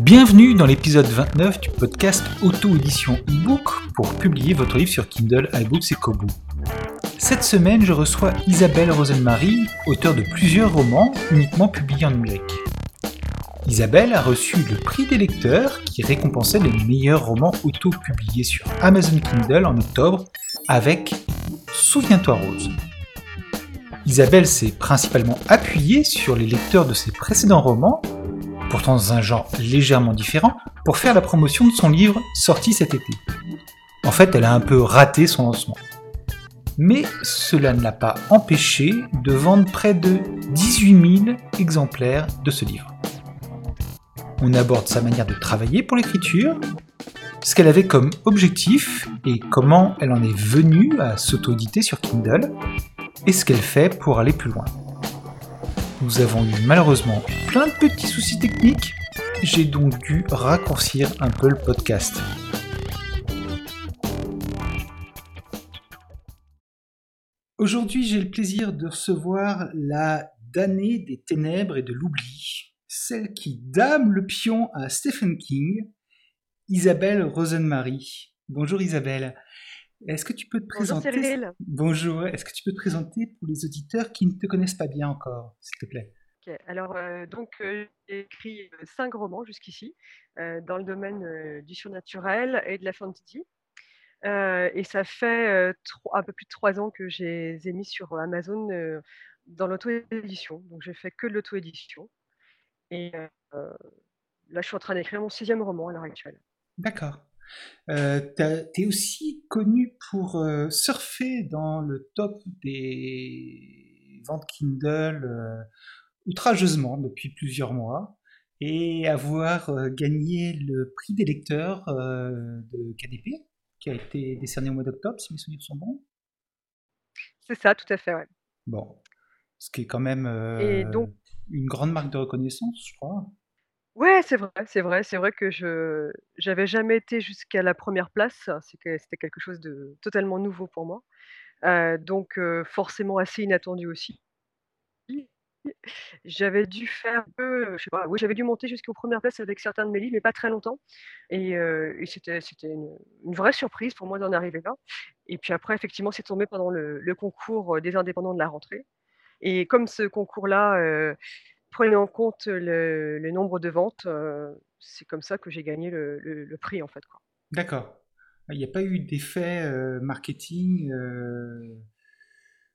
Bienvenue dans l'épisode 29 du podcast Auto-édition e-book pour publier votre livre sur Kindle, iBooks et Kobo. Cette semaine, je reçois Isabelle Rosenmarie, auteure de plusieurs romans uniquement publiés en numérique. Isabelle a reçu le prix des lecteurs qui récompensait les meilleurs romans auto-publiés sur Amazon Kindle en octobre avec Souviens-toi Rose. Isabelle s'est principalement appuyée sur les lecteurs de ses précédents romans pourtant dans un genre légèrement différent, pour faire la promotion de son livre sorti cet été. En fait, elle a un peu raté son lancement. Mais cela ne l'a pas empêché de vendre près de 18 000 exemplaires de ce livre. On aborde sa manière de travailler pour l'écriture, ce qu'elle avait comme objectif et comment elle en est venue à s'auto-éditer sur Kindle, et ce qu'elle fait pour aller plus loin. Nous avons eu malheureusement plein de petits soucis techniques, j'ai donc dû raccourcir un peu le podcast. Aujourd'hui, j'ai le plaisir de recevoir la damnée des ténèbres et de l'oubli, celle qui dame le pion à Stephen King, Isabelle Rosenmarie. Bonjour Isabelle. Est-ce que tu peux te présenter Bonjour, Est-ce que tu peux te présenter pour les auditeurs qui ne te connaissent pas bien encore, s'il te plaît? Alors, euh, donc, euh, j'ai écrit euh, cinq romans jusqu'ici dans le domaine du surnaturel et de la fantasy. et ça fait un peu plus de trois ans que j'ai mis sur Amazon dans l'auto-édition. Donc, j'ai fait que de l'auto-édition. Et là, je suis en train d'écrire mon sixième roman à l'heure actuelle. D'accord. Euh, tu es aussi connu pour euh, surfer dans le top des ventes Kindle euh, outrageusement depuis plusieurs mois et avoir gagné le prix des lecteurs de KDP qui a été décerné au mois d'octobre, si mes souvenirs sont bons. C'est ça, tout à fait, ouais. Bon, ce qui est quand même une grande marque de reconnaissance, je crois. Ouais, c'est vrai, c'est vrai, c'est vrai que je j'avais jamais été jusqu'à la première place, c'était quelque chose de totalement nouveau pour moi, donc forcément assez inattendu aussi. J'avais dû faire peu, je sais pas, oui, j'avais dû monter jusqu'aux premières places avec certains de mes livres, mais pas très longtemps. Et c'était c'était une vraie surprise pour moi d'en arriver là. Et puis après effectivement, c'est tombé pendant le concours, des indépendants de la rentrée et comme ce concours-là, prenez en compte le, nombre de ventes. c'est comme ça que j'ai gagné le, prix, en fait. D'accord. Il n'y a pas eu d'effet marketing,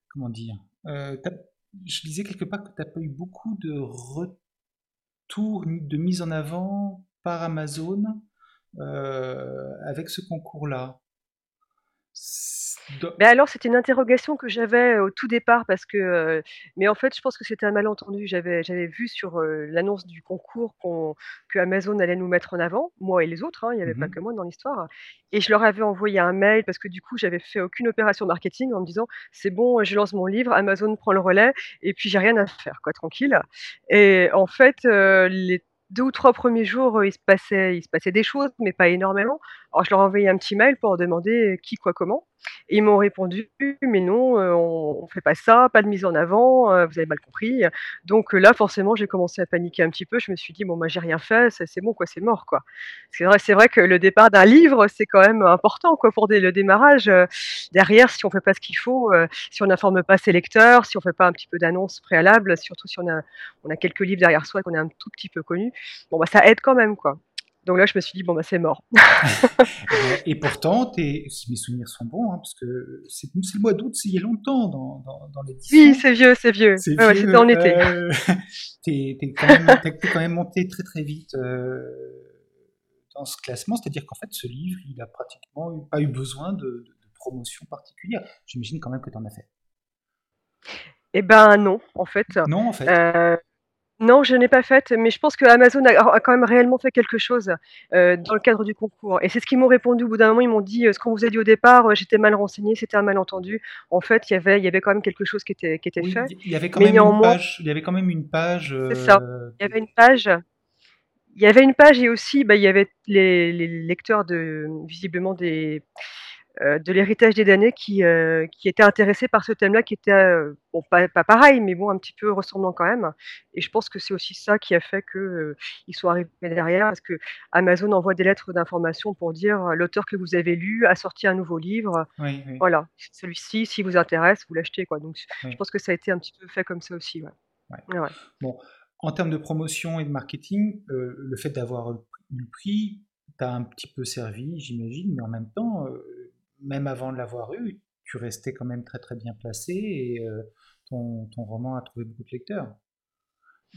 comment dire Je disais quelque part que tu n'as pas eu beaucoup de retours, de mise en avant par Amazon avec ce concours-là. Mais alors, c'était une interrogation que j'avais au tout départ parce que, mais en fait, je pense que c'était un malentendu. J'avais j'avais vu sur, l'annonce du concours qu'on que Amazon allait nous mettre en avant, moi et les autres, hein, il n'y avait pas mmh que moi dans l'histoire et je leur avais envoyé un mail parce que du coup, j'avais fait aucune opération marketing en me disant: «C'est bon, je lance mon livre, Amazon prend le relais et puis j'ai rien à faire quoi, tranquille» et en fait, les deux ou trois premiers jours, il se passait il se passait des choses, mais pas énormément. Alors je leur ai envoyé un petit mail pour demander qui, quoi, comment. Ils m'ont répondu: «Mais non, on ne fait pas ça, pas de mise en avant, vous avez mal compris». Donc là, forcément, j'ai commencé à paniquer un petit peu. Je me suis dit: «Bon, moi, j'ai rien fait, c'est bon, quoi, c'est mort, quoi». C'est vrai c'est vrai que le départ d'un livre, c'est quand même important, quoi, pour le démarrage. derrière, si on fait pas ce qu'il faut, si on n'informe pas ses lecteurs, si on fait pas un petit peu d'annonce préalable, surtout si on a on a quelques livres derrière soi et qu'on est un tout petit peu connu, bon, bah, ça aide quand même, quoi. Donc là, je me suis dit, bon, bah, c'est mort. et pourtant, si mes souvenirs sont bons, hein, parce que c'est le mois d'août, c'est il y a longtemps dans, dans, dans l'édition. Oui, c'est vieux, c'est vieux. C'est ouais, C'était en été. Euh, t'es quand, même monté très très vite euh, dans ce classement, c'est-à-dire qu'en fait, ce livre, il a pratiquement pas eu besoin de, de, promotion particulière. J'imagine quand même que tu en as fait. Eh ben non, en fait. Non, en fait. Euh, non, je n'ai pas fait, mais je pense que Amazon a quand même réellement fait quelque chose, euh, dans le cadre du concours et c'est ce qu'ils m'ont répondu au bout d'un moment. Ils m'ont dit, euh, «Ce qu'on vous a dit au départ, euh, j'étais mal renseigné, c'était un malentendu». En fait, il y avait il y avait quand même quelque chose qui était qui était fait. il y avait quand même une page il y avait quand même une page, C'est ça. Il y avait une page Il y avait une page et aussi, bah, il y avait les les lecteurs de visiblement des, de l'héritage des damnés qui, heu, qui étaient intéressés par ce thème-là, qui était, bon pas pas pareil, mais bon un petit peu ressemblant quand même et je pense que c'est aussi ça qui a fait que, heu, ils sont arrivés derrière parce qu'Amazon envoie des lettres d'information pour dire: «L'auteur que vous avez lu a sorti un nouveau livre, Oui, oui, voilà, celui-ci, s'il vous intéresse, vous l'achetez», quoi, donc je pense que ça a été un petit peu fait comme ça aussi, ouais. ouais. Ouais, ouais. Bon, en termes de promotion et de marketing, euh, le fait d'avoir eu le prix t'a un petit peu servi, j'imagine, mais en même temps, euh, même avant de l'avoir eu, tu restais quand même très très bien placé et euh, ton, ton roman a trouvé beaucoup de lecteurs.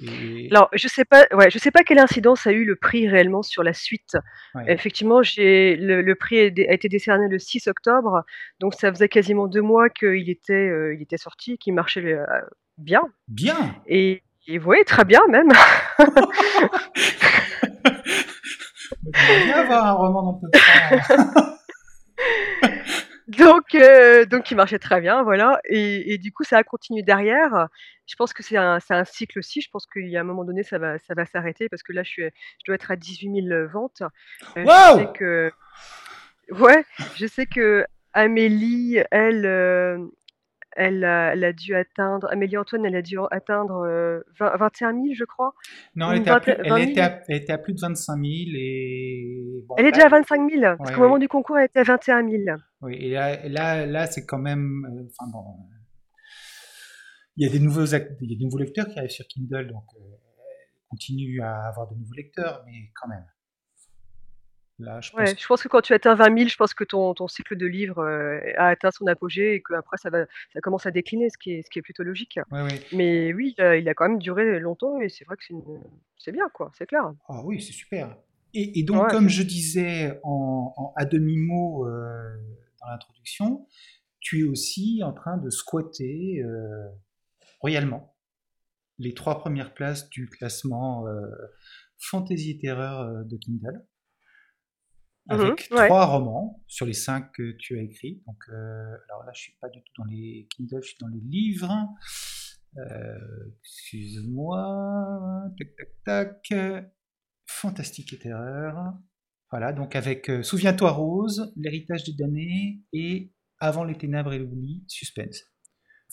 Et Alors, je sais pas, ouais, je sais pas quelle incidence a eu le prix réellement sur la suite. ouais, Effectivement, j'ai le le prix a été décerné le 6 octobre, donc ça faisait quasiment 2 mois qu'il était, heu, il était sorti, qu'il marchait, heu, bien bien! et et ouais, très bien même. J'aimerais bien avoir un roman dans le 100. Donc heu, donc il marchait très bien, voilà et et du coup, ça a continué derrière. Je pense que c'est un un cycle aussi. Je pense qu'il y a un moment donné, ça va ça va s'arrêter parce que là, je suis je dois être à 18 000 ventes. Heu, je sais que ouais, je sais qu'Amélie, elle, heu, elle a elle a dû atteindre Amélie Antoine, elle a dû atteindre, heu, vingt 21 000, je crois, Non, elle était à plus, elle 20 était 000. à, elle était à plus de 25 000 et bon, Elle est là, déjà à 25 000 parce ouais, qu'au moment du concours, elle était à 21 000. oui, et là, et là, là, c'est quand même, euh, enfin bon, il y a des nouveaux, ac- il y a des nouveaux lecteurs qui arrivent sur Kindle, donc euh, continue à avoir de nouveaux lecteurs, mais quand même, là, je pense Ouais, que je pense que quand tu atteins 20 000, je pense que ton ton cycle de livres, heu, a atteint son apogée et qu'après ça va ça commence à décliner, ce qui est ce qui est plutôt logique. Ouais, ouais. Mais oui, il a quand même duré longtemps et c'est vrai que c'est une c'est bien quoi, c'est clair. Ah oui, c'est super. Et, et donc, comme je disais en, en- à demi-mot euh, dans l'introduction, tu es aussi en train de squatter euh, royalement les trois premières places du classement euh, Fantasy et Terreur euh, de Kindle, mmh avec ouais. trois romans sur les cinq que tu as écrits. Donc, euh, alors là, je suis pas du tout dans les Kindle, je suis dans les livres. Euh, Excuse-moi. Tac, tac, tac. Fantastique et Terreur. Voilà, donc avec euh, Souviens-toi Rose, L'héritage des damnés et Avant les ténèbres et l'oubli, Suspense.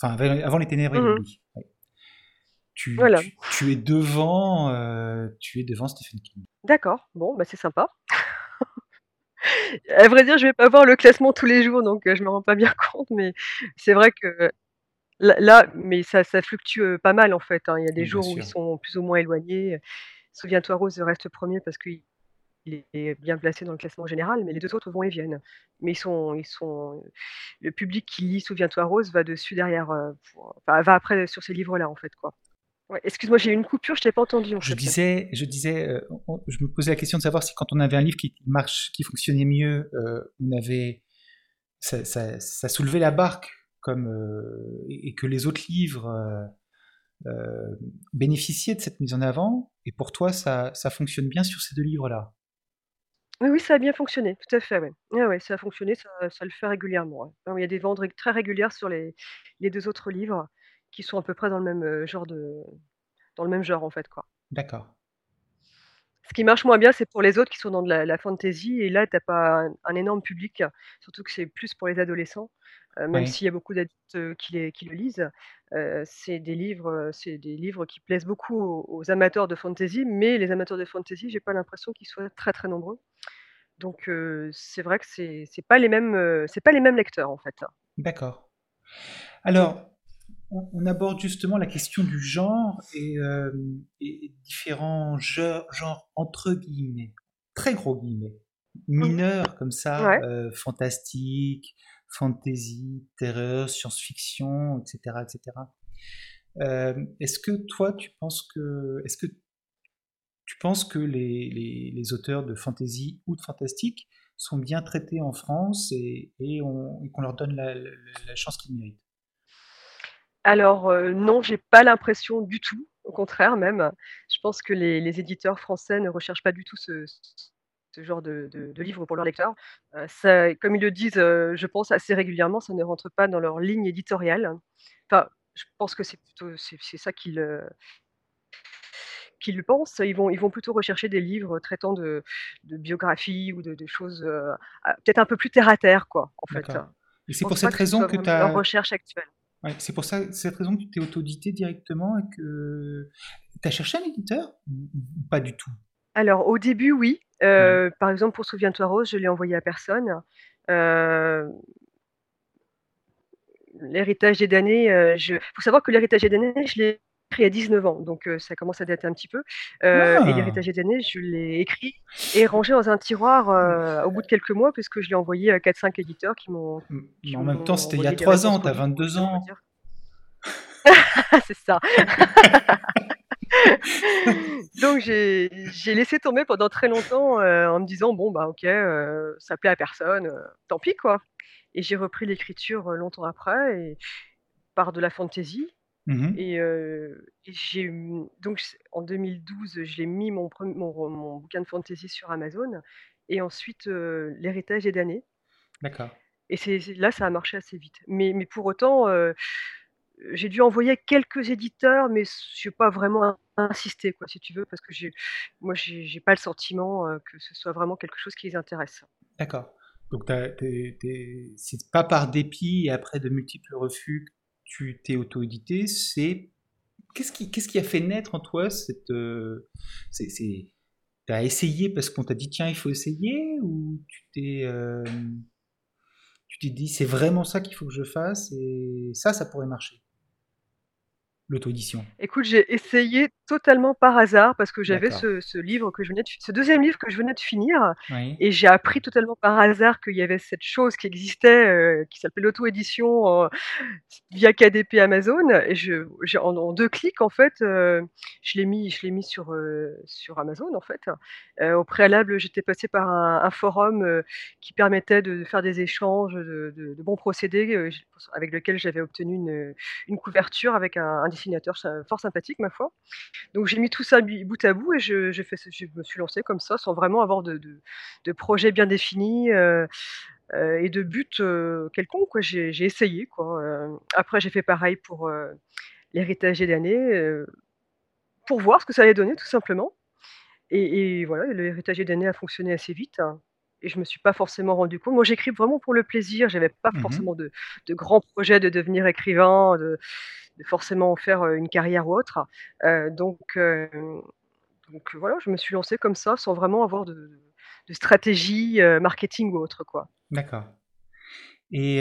Enfin, avant les ténèbres et Mmh l'oubli. ouais. Tu, Voilà. tu, tu es devant, tu es devant Stephen King. D'accord, bon, bah, c'est sympa. À vrai dire, je vais pas voir le classement tous les jours, donc heu, je me rends pas bien compte, mais c'est vrai que là mais ça ça fluctue, heu, pas mal en fait, hein. Il y a des bien jours où ils sont plus ou moins éloignés. Souviens-toi Rose reste premier parce qu'il est bien placé dans le classement général, mais les 2 autres vont et viennent. Mais ils sont ils sont le public qui lit Souviens-toi Rose va dessus derrière, pour enfin va après sur ces livres-là en fait, quoi. Ouais, excuse-moi, j'ai eu une coupure, je t'ai pas entendu en Je fait. disais, je disais, euh, on- je me posais la question de savoir si quand on avait un livre qui marche, qui fonctionnait mieux, euh, on avait, ça, ça- ça soulevait la barque comme euh, et que les autres livres bénéficiaient de cette mise en avant. Et pour toi, ça, ça fonctionne bien sur ces deux livres-là? Oui, oui, ça a bien fonctionné, tout à fait, ouais. Ouais, ouais, ça a fonctionné, ça ça le fait régulièrement, ouais. Il y a des ventes très régulières sur les les 2 autres livres qui sont à peu près dans le même, heu, genre de dans le même genre, en fait, quoi. D'accord. Ce qui marche moins bien, c'est pour les autres qui sont dans de la la fantasy et là, tu as pas un un énorme public, surtout que c'est plus pour les adolescents, heu, même Oui. s'il y a beaucoup d'adultes, heu, qui qui le lisent. C'est des livres, c'est des livres qui plaisent beaucoup aux aux amateurs de fantasy, mais les amateurs de fantasy, j'ai pas l'impression qu'ils soient très, très nombreux. Donc c'est vrai que c'est pas les mêmes, c'est pas les mêmes lecteurs, en fait. D'accord. Alors, on, on aborde justement la question du genre et, euh, et différents genres, entre guillemets, très gros guillemets, Mmh mineurs comme ça, Ouais. euh, fantastique, fantasy, terreur, science-fiction, etc., etc. Euh, est-ce que toi, tu penses que, est-ce que tu penses que les, les- les auteurs de fantasy ou de fantastique sont bien traités en France et, et on- et qu'on leur donne la, la- la chance qu'ils méritent? Alors, heu, non, j'ai pas l'impression du tout, au contraire même. Je pense que les les éditeurs français ne recherchent pas du tout ce ce genre de de de livres pour leurs lecteurs. Ça comme ils le disent, heu, je pense assez régulièrement, ça ne rentre pas dans leur ligne éditoriale. Enfin, je pense que c'est plutôt c'est ça qu'ils, heu, qui le pensent, ils vont, ils vont plutôt rechercher des livres traitant de, de biographie ou de, choses peut-être un peu plus terre à terre, quoi, en fait. Et c'est pour cette raison que tu as. recherche actuelle. C'est pour ça, cette raison que tu t'es autodité directement et que tu as cherché un éditeur ou pas du tout? Alors, au début, oui. Par exemple, pour Souviens-toi Rose, je l'ai envoyé à personne. L'héritage des damnés, il faut savoir que l'héritage des damnés, je l'ai écrit à 19 ans, donc ça commence à dater un petit peu. Et ah! l'héritage des damnés, je l'ai écrit et rangé dans un tiroir au bout de quelques mois, puisque je l'ai envoyé à 4-5 éditeurs qui m'ont. en même temps, c'était il y a 3 ans, tu as 22 ans. C'est ça. Donc j'ai laissé tomber pendant très longtemps en me disant bon bah ok ça plaît à personne, tant pis quoi. Et j'ai repris l'écriture longtemps après et par de la fantaisie. Mmh et, j'ai donc en 2012 j'ai mis mon, mon, bouquin de fantaisie sur Amazon et ensuite l'héritage des damnés. D'accord. Et c'est là ça a marché assez vite. Mais, mais pour autant j'ai dû envoyer quelques éditeurs, mais je n'ai pas vraiment insisté, quoi, si tu veux, parce que moi, j'ai n'ai pas le sentiment que ce soit vraiment quelque chose qui les intéresse. D'accord. Donc, c'est pas par dépit et après de multiples refus que tu t'es auto-édité, c'est. Qu'est-ce qui, a fait naître en toi cette. c'est, tu as essayé parce qu'on t'a dit tiens, il faut essayer ou tu t'es. tu t'es dit c'est vraiment ça qu'il faut que je fasse et ça, ça pourrait marcher? L'auto-édition. Écoute, j'ai essayé totalement par hasard parce que j'avais ce, livre que je venais de, ce deuxième livre que je venais de finir et j'ai appris totalement par hasard qu'il y avait cette chose qui existait euh, qui s'appelait l'auto-édition euh, via KDP Amazon et je, en, deux clics en fait euh, je l'ai mis je l'ai mis sur sur Amazon en fait. Au préalable j'étais passé par un, forum qui permettait de faire des échanges de, bons procédés avec lequel j'avais obtenu une, une couverture avec un, un dessinateur fort sympathique, ma foi. Donc j'ai mis tout ça bout à bout et je, me suis lancée comme ça, sans vraiment avoir de, projet bien défini. Euh, euh, et de but euh, quelconque. J'ai, essayé. Quoi. après, j'ai fait pareil pour l'héritage des années, pour voir ce que ça allait donner, tout simplement. Et, voilà, l'héritage des années a fonctionné assez vite. Hein, et je me suis pas forcément rendu compte. Moi, j'écris vraiment pour le plaisir. J'avais pas mmh forcément de, de, grands projets de devenir écrivain. De, de forcément en faire une carrière ou autre. donc, donc voilà, je me suis lancée comme ça sans vraiment avoir de, stratégie marketing ou autre. quoi. D'accord. Et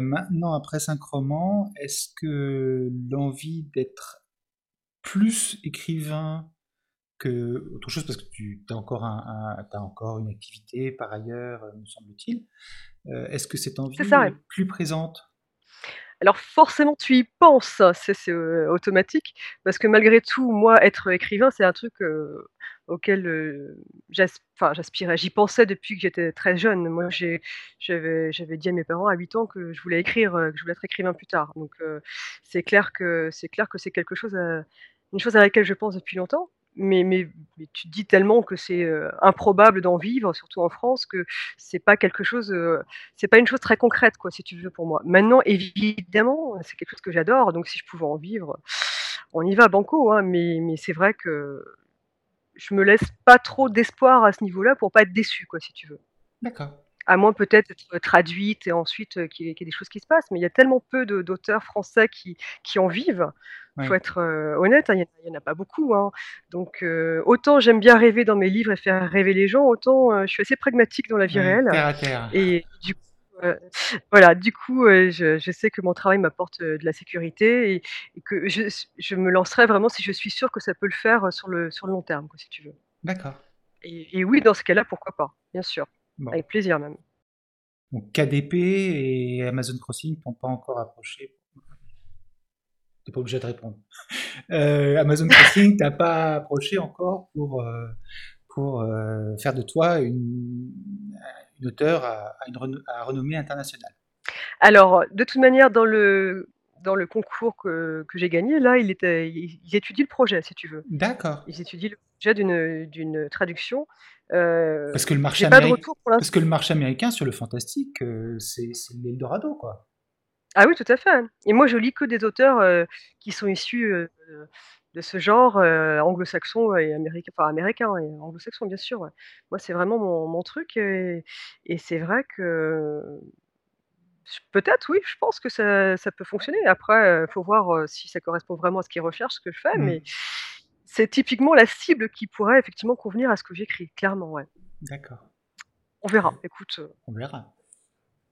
maintenant, après cinq romans, est-ce que l'envie d'être plus écrivain que autre chose, parce que tu as encore, un, as encore une activité par ailleurs, me semble-t-il, est-ce que cette envie est plus présente? Alors forcément, tu y penses, c'est automatique, parce que malgré tout, moi, être écrivain, c'est un truc auquel j'aspirais. J'y pensais depuis que j'étais très jeune. Moi, j'avais dit à mes parents à 8 ans que je voulais écrire, que je voulais être écrivain plus tard. Donc c'est clair que c'est clair que c'est quelque chose, une chose à laquelle je pense depuis longtemps mais, tu dis tellement que c'est improbable d'en vivre, surtout en France, que c'est pas quelque chose, c'est pas une chose très concrète, quoi, si tu veux, pour moi. Maintenant, évidemment, c'est quelque chose que j'adore, donc si je pouvais en vivre, on y va, banco, hein, mais, mais c'est vrai que je me laisse pas trop d'espoir à ce niveau-là pour pas être déçu, quoi, si tu veux. D'accord à moins peut-être être traduite et ensuite qu'il y, ait des choses qui se passent. Mais il y a tellement peu d'auteurs français qui, qui en vivent. Il faut être honnête, hein, il n'y en, a pas beaucoup. Hein. Donc, autant j'aime bien rêver dans mes livres et faire rêver les gens, autant je suis assez pragmatique dans la vie réelle. Terre à terre. Et du coup, voilà, du coup, je, je, sais que mon travail m'apporte de la sécurité et, que je, je, me lancerai vraiment si je suis sûre que ça peut le faire sur le, sur le long terme, quoi, si tu veux. D'accord. Et, et, oui, dans ce cas-là, pourquoi pas, bien sûr. Avec plaisir même. Donc KDP et Amazon Crossing t'ont pas encore approché. T'es pas obligé de répondre. Euh, Amazon Crossing t'as pas approché encore pour euh, pour euh, faire de toi une, une auteure à, une à renommée internationale. Alors de toute manière dans le dans le concours que, que j'ai gagné, là, il était, ils, étudient le projet, si tu veux. D'accord. Ils étudient le projet d'une traduction euh, parce, que le marché américain, parce que le marché américain sur le fantastique, euh, c'est l'Eldorado, quoi. Ah oui, tout à fait, hein. et moi je lis que des auteurs, heu, qui sont issus, de ce genre, anglo-saxon et américain enfin américain et anglo-saxon bien sûr, ouais. Moi c'est vraiment mon mon truc et et c'est vrai que peut-être oui, je pense que ça ça peut fonctionner. Après, heu, faut voir, heu, si ça correspond vraiment à ce qu'ils recherchent, ce que je fais, mais Mmh. c'est typiquement la cible qui pourrait effectivement convenir à ce que j'écris, clairement, ouais. D'accord. On verra, écoute, heu, On verra.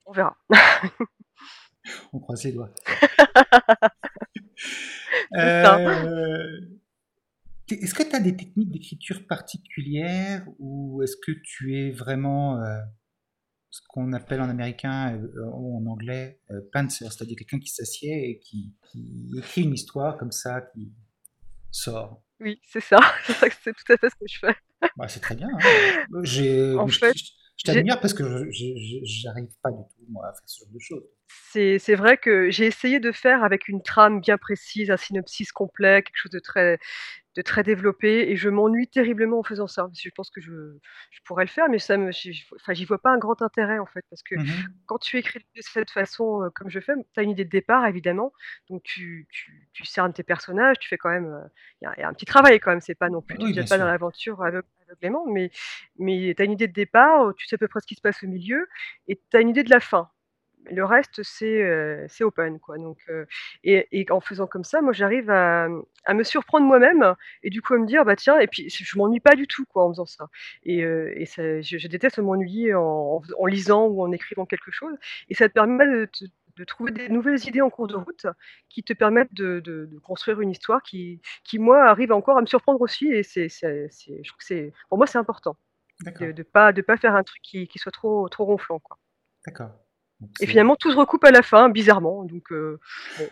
on verra. On croise les doigts. Est-ce que tu as des techniques d'écriture particulières ou est-ce que tu es vraiment, ce qu'on appelle en américain, heu, ou en anglais, heu, pantser, c'est-à-dire quelqu'un qui s'assied et qui qui écrit une histoire comme ça, qui sort? Oui, c'est ça, c'est tout à fait ce que je fais. Bah, c'est très bien, hein. J'ai En je fait, je j'ai t'admire parce que je j'arrive pas du tout moi à faire ce genre de choses. C'est c'est vrai que j'ai essayé de faire avec une trame bien précise, un synopsis complet, quelque chose de très de très développé et je m'ennuie terriblement en faisant ça. Parce que je pense que je je pourrais le faire, mais ça me enfin, j'y vois pas un grand intérêt, en fait, parce que Mmh quand tu écris de cette façon, heu, comme je fais, tu as une idée de départ évidemment, donc tu tu tu cernes tes personnages, tu fais quand même, heu, il y a il y a un petit travail quand même, c'est pas non plus tu Oui, jettes pas dans l'aventure aveugle aveuglément, mais mais tu as une idée de départ, tu sais à peu près ce qui se passe au milieu et tu as une idée de la fin. Le reste, c'est, c'est open quoi. Donc et et en faisant comme ça, moi j'arrive à, mmh, à me surprendre moi-même et du coup à me dire: «Bah tiens» et puis je m'ennuie pas du tout quoi en faisant ça et et ça je je déteste m'ennuyer en en lisant ou en écrivant quelque chose et ça te permet de de trouver des nouvelles idées en cours de route qui te permettent de de construire une histoire qui qui moi arrive encore à me surprendre aussi et c'est je trouve que pour moi c'est important de de pas de pas faire un truc qui qui soit trop trop ronflant d'accord. Et finalement, tout se recoupe à la fin, bizarrement, donc bon.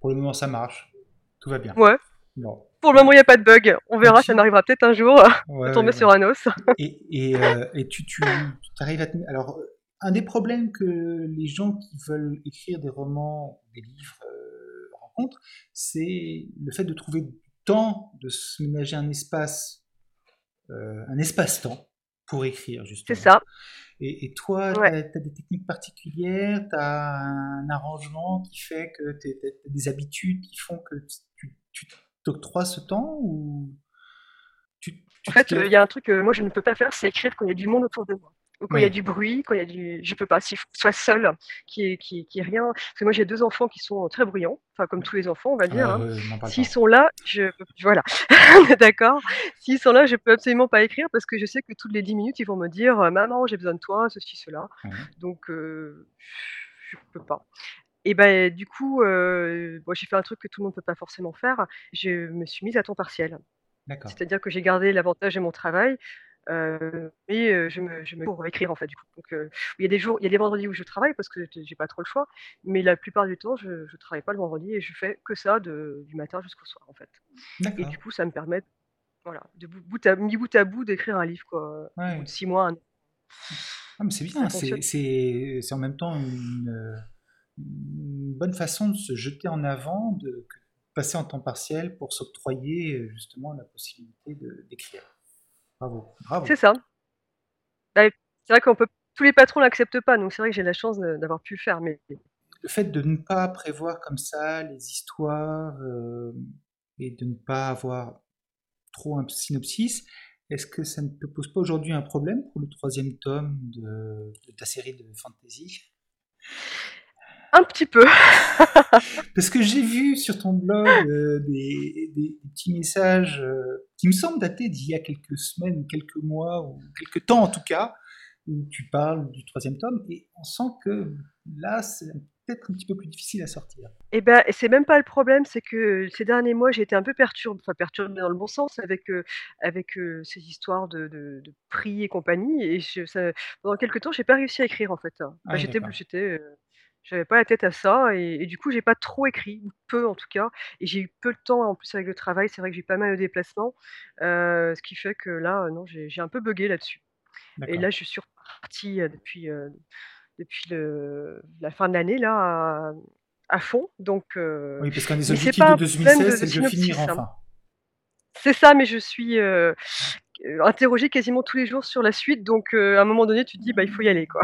pour le moment ça marche, tout va bien. Ouais, Bon. pour le moment, il y a pas de bug. On verra, ça Continue. m'arrivera peut-être un jour de Ouais, tomber ouais, sur un os. Et et tu arrives à te alors, un des problèmes que les gens qui veulent écrire des romans, des livres, heu, rencontrent, c'est le fait de trouver du temps, de se ménager un espace, un espace-temps pour écrire C'est justement. ça, Et et toi, tu ouais. as des techniques particulières? Tu as un arrangement qui fait que tu as des habitudes qui font que tu tu t'octroies ce temps ou tu En tu te fait, il y a un truc que moi je ne peux pas faire, c'est écrire quand il y a du monde autour de moi ou quand il y a du bruit, quand il y a du je peux pas. Que je sois seule, qu'il y ait rien parce que moi j'ai 2 enfants qui sont très bruyants, enfin comme tous les enfants, on va dire, Ah hein. S'ils sont là, je voilà, d'accord? S'ils sont là, je peux absolument pas écrire parce que je sais que toutes les 10 minutes, ils vont me dire, heu: «Maman, j'ai besoin de toi», ceci, cela, donc heu, je peux pas. Et bah, du coup, bon, j'ai fait un truc que tout le monde peut pas forcément faire, je me suis mise à temps partiel. C'est-à-dire que j'ai gardé l'avantage de mon travail, mais heu, je me je me pour écrire, en fait, du coup. Donc il y a des jours il y a des vendredis où je travaille parce que j'ai pas trop le choix, mais la plupart du temps, je je travaille pas le vendredi et je fais que ça de du matin jusqu'au soir, en fait. Et du coup, ça me permet, voilà, de bout à mis bout à bout d'écrire un livre, quoi, au bout Ouais. de 6 mois, 1 an. Ah c'est bien, fonctionne. c'est en même temps une, heu, une bonne façon de se jeter en avant, de passer en temps partiel pour s'octroyer, justement la possibilité d'écrire. Bravo, C'est bravo. ça. Bah, c'est vrai qu'on peut tous les patrons l'acceptent pas, donc c'est vrai que j'ai la chance de d'avoir pu le faire, mais Le fait de ne pas prévoir comme ça les histoires, hem et de ne pas avoir trop un synopsis, est-ce que ça ne te pose pas aujourd'hui un problème pour le troisième tome de de ta série de fantasy? Un petit peu. Parce que j'ai vu sur ton blog, heu, des petits messages, heu, qui me semblent dater d'il y a quelques semaines ou quelques mois ou quelque temps en tout cas, où tu parles du troisième tome et on sent que là, c'est peut-être un petit peu plus difficile à sortir. Et bah, et c'est même pas le problème, c'est que ces derniers mois, j'ai été un peu perturb enfin perturbée dans le bon sens avec, heu, avec, ces histoires de de de prix et compagnie et je ça pendant quelque temps, j'ai pas réussi à écrire en fait, hein. Ah Enfin j'étais j'avais pas la tête à ça et et du coup, j'ai pas trop écrit ou peu en tout cas et j'ai eu peu de temps en plus avec le travail. C'est vrai que j'ai pas mal de déplacements, ce qui fait que là, non, j'ai un peu buggé là-dessus et là, je suis repartie, depuis, depuis le la fin de l'année là à à fond donc Oui, parce qu'un des objectifs de pas un problème 2016, de de c'est de finir hein. enfin. C'est ça, mais je suis, heu, interrogée quasiment tous les jours sur la suite donc heu, à un moment donné, tu te dis: «Bah, il faut y aller, quoi».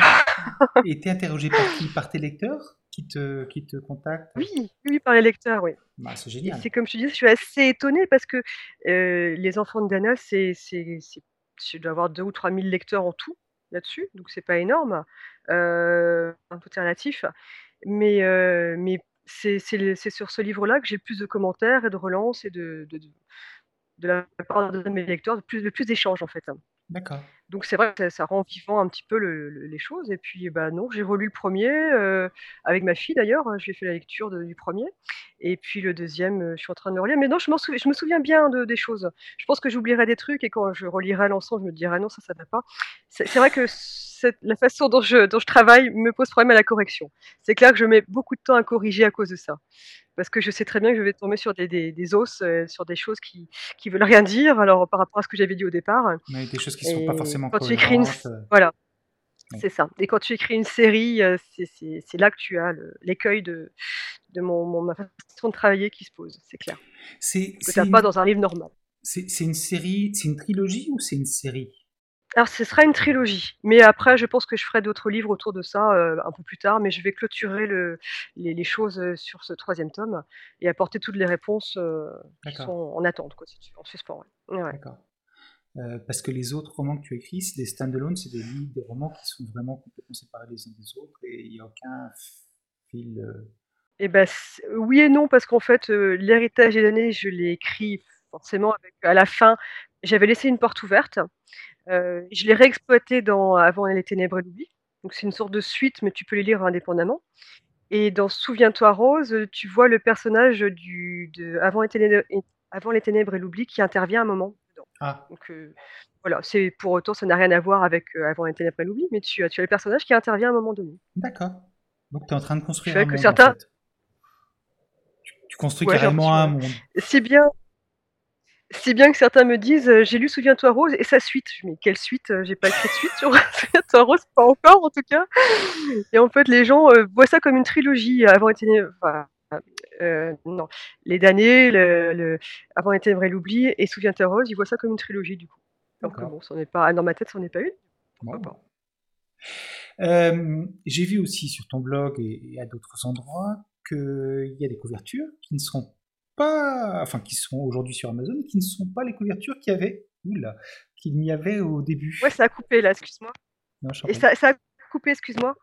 Et tu es interrogé par qui? Par tes lecteurs? qui te, qui te contactent? Oui, oui, par les lecteurs, oui. Bah, c'est génial. C'est comme je te disais, je suis assez étonnée parce que euh, les enfants de Dana, c'est, c'est, je dois avoir 2 ou 3 000 lecteurs en tout là-dessus, donc c'est pas énorme, euh, un tout relatif. Mais, euh, mais c'est, c'est, c'est sur ce livre-là que j'ai le plus de commentaires et de relances et de, de, de, de la part de mes lecteurs, de plus, de plus d'échanges en fait. D'accord. Donc c'est vrai que ça, ça rend vivant un petit peu le, le, les choses. Et puis bah non, j'ai relu le premier euh, avec ma fille d'ailleurs. Hein, j'ai fait la lecture de, du premier. Et puis le deuxième, euh, je suis en train de le relire. Mais non, je, souviens, je me souviens bien de, des choses. Je pense que j'oublierai des trucs et quand je relirai l'ensemble, je me dirai non, ça, ça va pas. C'est vrai que la façon dont je, dont je travaille me pose problème à la correction. C'est clair que je mets beaucoup de temps à corriger à cause de ça parce que je sais très bien que je vais tomber sur des, des, des os, euh, sur des choses qui qui veulent rien dire. Alors par rapport à ce que j'avais dit au départ. Mais des choses qui sont pas forcément quand tu écris une, euh. voilà, c'est ça. Et quand tu écris une série, euh, c'est là que tu as l'écueil de de mon, mon, ma façon de travailler qui se pose. C'est clair. C'est pas dans un livre normal. C'est une série, c'est une trilogie ou c'est une série? Alors ce sera une trilogie, mais après je pense que je ferai d'autres livres autour de ça, heu, un peu plus tard, mais je vais clôturer le les les choses, heu, sur ce troisième tome et apporter toutes les réponses, heu, qui sont en attente quoi, si tu en suspens, ouais. Ouais, D'accord. Euh, parce que les autres romans que tu écris, c'est des stand-alone, c'est des livres, des romans qui sont vraiment complètement séparés les uns des autres et il n'y a aucun fil, Et bah, oui et non parce qu'en fait, L'héritage des damnés, je l'ai écrit forcément avec à la fin, j'avais laissé une porte ouverte je l'ai réexploité dans Avant les ténèbres et l'oubli, donc c'est une sorte de suite, mais tu peux les lire indépendamment et dans Souviens-toi Rose, tu vois le personnage du de Avant les ténèbres et Avant les ténèbres et l'oubli qui intervient un moment dedans. Ah. Donc heu, voilà, c'est pour autant ça n'a rien à voir avec, heu, Avant les ténèbres et l'oubli, mais tu as tu as le personnage qui intervient à un moment donné. D'accord. Donc tu es en train de construire un monde, que certains... en fait. Tu tu construis ouais, carrément un monde. Si bien si bien que certains me disent, heu: «J'ai lu Souviens-toi Rose et sa suite». Je «Mais quelle suite? Heu, j'ai pas écrit de suite sur Souviens-toi Rose, pas encore en tout cas» et en fait les gens, heu, voient ça comme une trilogie, Avant enfin, non, Les damnés, le le Avant les ténèbres et l'oubli et Souviens-toi Rose, ils voient ça comme une trilogie du coup. Que bon, c'en est pas dans ma tête, c'en est pas une. Bon. pas? J'ai vu aussi sur ton blog et et à d'autres endroits qu'il y a des couvertures qui ne sont pas enfin qui sont aujourd'hui sur Amazon, qui ne sont pas les couvertures qu'il y avait qu'il n'y avait au début. Ouais, ça a coupé là, excuse-moi. Et ça ça a coupé, excuse-moi.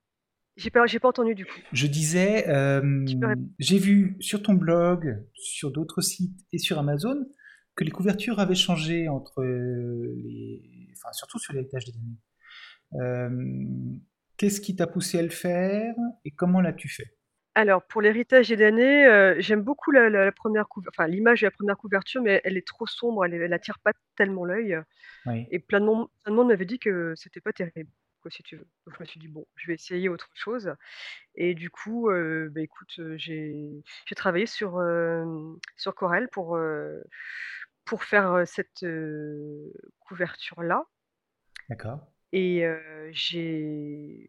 J'ai pas j'ai pas entendu du coup. Je disais, rép j'ai vu sur ton blog, sur d'autres sites et sur Amazon que les couvertures avaient changé entre, les enfin surtout sur l'héritage des damnés. Hem, qu'est-ce qui t'a poussé à le faire et comment l'as-tu fait? Alors pour L'héritage des damnés, heu, j'aime beaucoup la la la 1re couv enfin l'image de la 1re couverture, mais elle est trop sombre, elle est elle attire pas tellement l'œil Oui. et plein de monde plein de monde m'avait dit que c'était pas terrible, quoi, si tu veux. Donc je me suis dit: «Bon, je vais essayer autre chose» et du coup, heu, bah, écoute, heu, j'ai j'ai travaillé sur, hem, sur Corel pour, heu, pour faire, heu, cette, heu, couverture-là D'accord. et heu, j'ai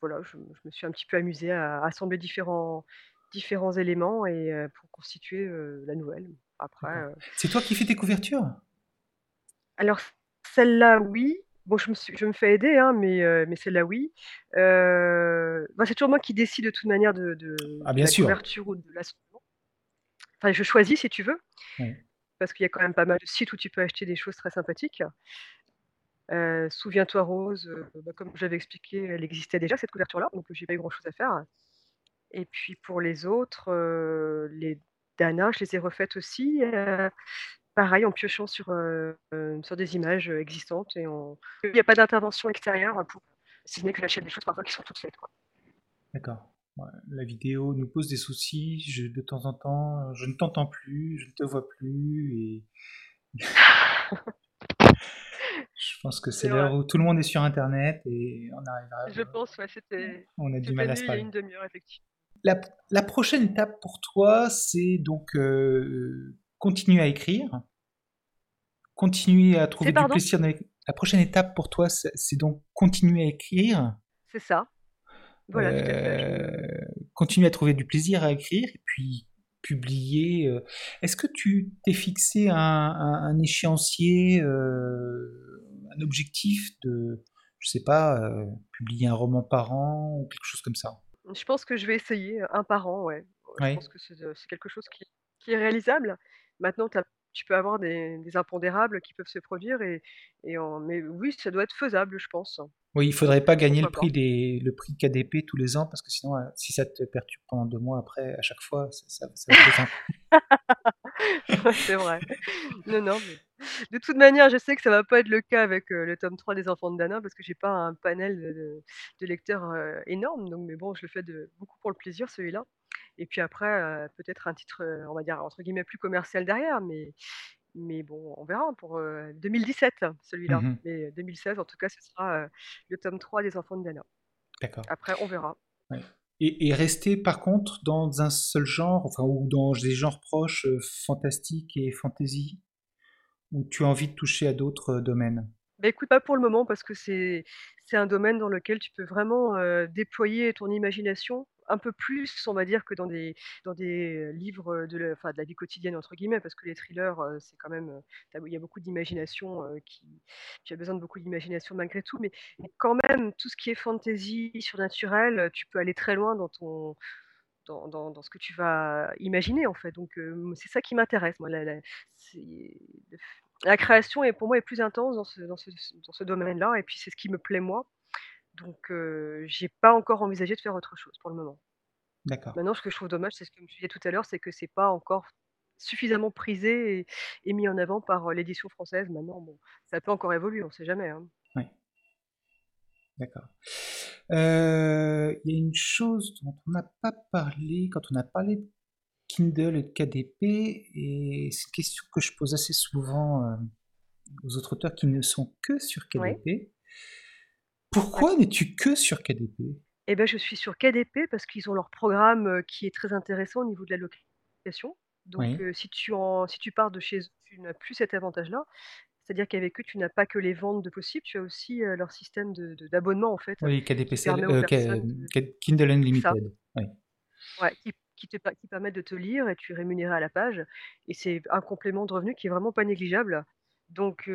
voilà, je je me suis un petit peu amusée à assembler différents différents éléments et heu, pour constituer, la nouvelle. Après, heu C'est toi qui fais tes couvertures? Alors celle-là, oui. Bon, je me suis je me fais aider, hein, mais heu, mais celle-là, oui. Bah, c'est toujours moi qui décide de toute manière de de Ah de la sûr. couverture ou de l'assemblement. Enfin, je choisis si tu veux, Oui. parce qu'il y a quand même pas mal de sites où tu peux acheter des choses très sympathiques. Souviens-toi Rose, bah, comme j'avais expliqué, elle existait déjà cette couverture-là, donc j'ai pas eu grand chose à faire et puis pour les autres, les Dana, je les ai refaites aussi, pareil en piochant sur, sur des images, existantes et il y a pas d'intervention extérieure pour si ce n'est que j'achète des choses parfois qui sont toutes faites. D'accord. La vidéo nous pose des soucis, je de temps en temps, je ne t'entends plus, je ne te vois plus et je pense que c'est l'heure où tout le monde est sur internet et on arrive à Je pense, ouais, c'était on a du mal à se il y a parler. une 1/2 heure effectivement. La prochaine étape pour toi, c'est donc, heu, continuer à écrire continuer à trouver du plaisir dans la prochaine étape pour toi, c'est donc continuer à écrire C'est ça. Voilà, tout à fait, heu, continuer à trouver du plaisir à écrire et puis publier, heu est-ce que tu t'es fixé un un un échéancier, un objectif de je sais pas, heu, publier un roman par an ou quelque chose comme ça? Je pense que je vais essayer, un par an, ouais. Je Oui. pense que c'est c'est quelque chose qui qui est réalisable. Maintenant, tu peux avoir des des impondérables qui peuvent se produire et et en mais oui, ça doit être faisable, je pense. Oui, il faudrait Donc pas gagner le pourquoi prix des le prix KDP tous les ans parce que sinon, si ça te perturbe pendant 2 mois après, à chaque fois, ça ça ça va être. Ouais, c'est vrai. Non, non, mais de toute manière, je sais que ça va pas être le cas avec, le tome 3 des Enfants de Dana parce que j'ai pas un panel de lecteurs, énorme donc mais bon, je le fais de beaucoup pour le plaisir celui-là et puis après, peut-être un titre, on va dire entre guillemets «plus commercial» derrière mais mais bon, on verra pour, heu, 2017 celui-là, Mmh mais 2016 en tout cas, ce sera, le tome 3 des Enfants de Dana. D'accord. Après on verra. Ouais. Et, et rester par contre dans un seul genre, enfin, ou dans des genres proches, fantastique et fantasy, ou tu as envie de toucher à d'autres euh, domaines? Bah, écoute, pas pour le moment parce que c'est un domaine dans lequel tu peux vraiment, heu, déployer ton imagination un peu plus, on va dire, que dans des dans des, livres, de la vie quotidienne entre guillemets parce que les thrillers, heu, c'est quand même, il y a beaucoup d'imagination, qui tu as besoin de beaucoup d'imagination malgré tout, mais mais quand même tout ce qui est fantasy, surnaturel, tu peux aller très loin dans ton dans dans dans ce que tu vas imaginer, en fait, donc heu, c'est ça qui m'intéresse, moi, la la création est pour moi est plus intense dans ce dans ce dans ce domaine-là et puis c'est ce qui me plaît moi, donc heu, j'ai pas encore envisagé de faire autre chose pour le moment. D'accord. Maintenant, ce que je trouve dommage, c'est ce que je me disais tout à l'heure, c'est que c'est pas encore suffisamment prisé et et mis en avant par, heu, l'édition française. Maintenant, bon, ça peut encore évoluer, on sait jamais, hein. Oui. D'accord. Euh, Il y a une chose dont on n'a pas parlé quand on a parlé de Kindle et de KDP, et c'est une question que je pose assez souvent euh, aux autres auteurs qui ne sont que sur KDP. Pourquoi n'es-tu que sur KDP Et ben, je suis sur KDP parce qu'ils ont leur programme, heu, qui est très intéressant au niveau de la location. Donc, Oui. si tu en si tu pars de chez eux, tu n'as plus cet avantage-là. C'est-à-dire qu'avec eux, tu n'as pas que les ventes de possibles, tu as aussi, leur système de de d'abonnement en fait, Oui, KDPCL, euh, de Kindle Unlimited. Oui. ouais, qui qui te qui permettent de te lire et tu es rémunéré à la page et c'est un complément de revenu qui est vraiment pas négligeable. Donc,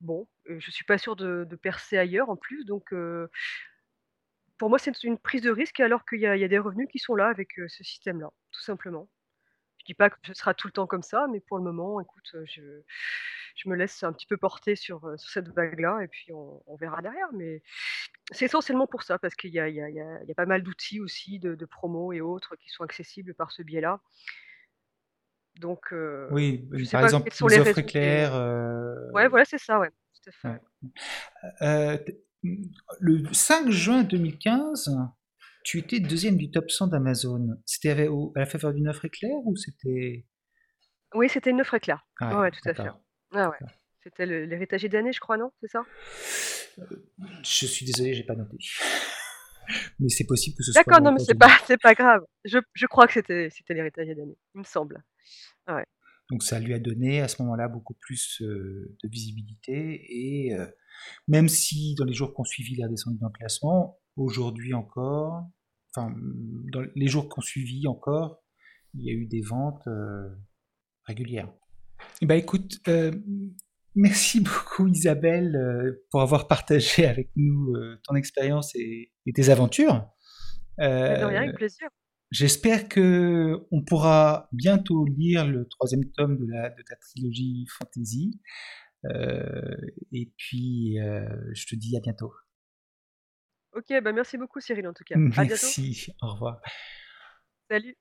bon, je suis pas sûre de de percer ailleurs en plus donc, Pour moi, c'est une prise de risque alors qu'il y a il y a des revenus qui sont là avec, ce système-là, tout simplement. Dis pas que ce sera tout le temps comme ça, mais pour le moment, écoute, je je me laisse un petit peu porter sur, sur cette vague-là et puis on on verra derrière. Mais c'est essentiellement pour ça, parce qu'il y a il y a il y y a pas mal d'outils aussi de de promo et autres qui sont accessibles par ce biais-là. Donc Oui, par exemple, les les offres éclairs. ouais, euh, voilà, c'est ça, ouais, tout à fait, ouais. ouais. Euh, t- le 5 juin 2015, tu étais deuxième du top 100 d'Amazon. C'était à la faveur d'une offre éclair ou c'était... Oui, c'était une offre éclair. Ah Ouais, ouais, ouais, tout à fait. Ah ouais. C'était l'héritager d'année, je crois, non? C'est ça? Je suis désolé, j'ai pas noté. Mais c'est possible que ce soit D'accord, non, mais c'est pas pas grave. Je je crois que c'était c'était l'héritage d'année, il me semble. Ah ouais. Donc ça lui a donné à ce moment-là beaucoup plus euh, de visibilité et euh, même si dans les jours qu'on suivi il a descendu dans le classement, aujourd'hui encore, enfin dans les jours qu'on suivi encore, il y a eu des ventes euh, régulières. Eh ben écoute, euh, merci beaucoup Isabelle euh, pour avoir partagé avec nous euh, ton expérience et, et, tes aventures. Mais de rien, avec plaisir. J'espère que on pourra bientôt lire le troisième tome de, la, de ta trilogie fantasy. Euh, et puis, euh, je te dis à bientôt. OK, bah merci beaucoup Cyril en tout cas. À bientôt. Merci, au revoir. Salut.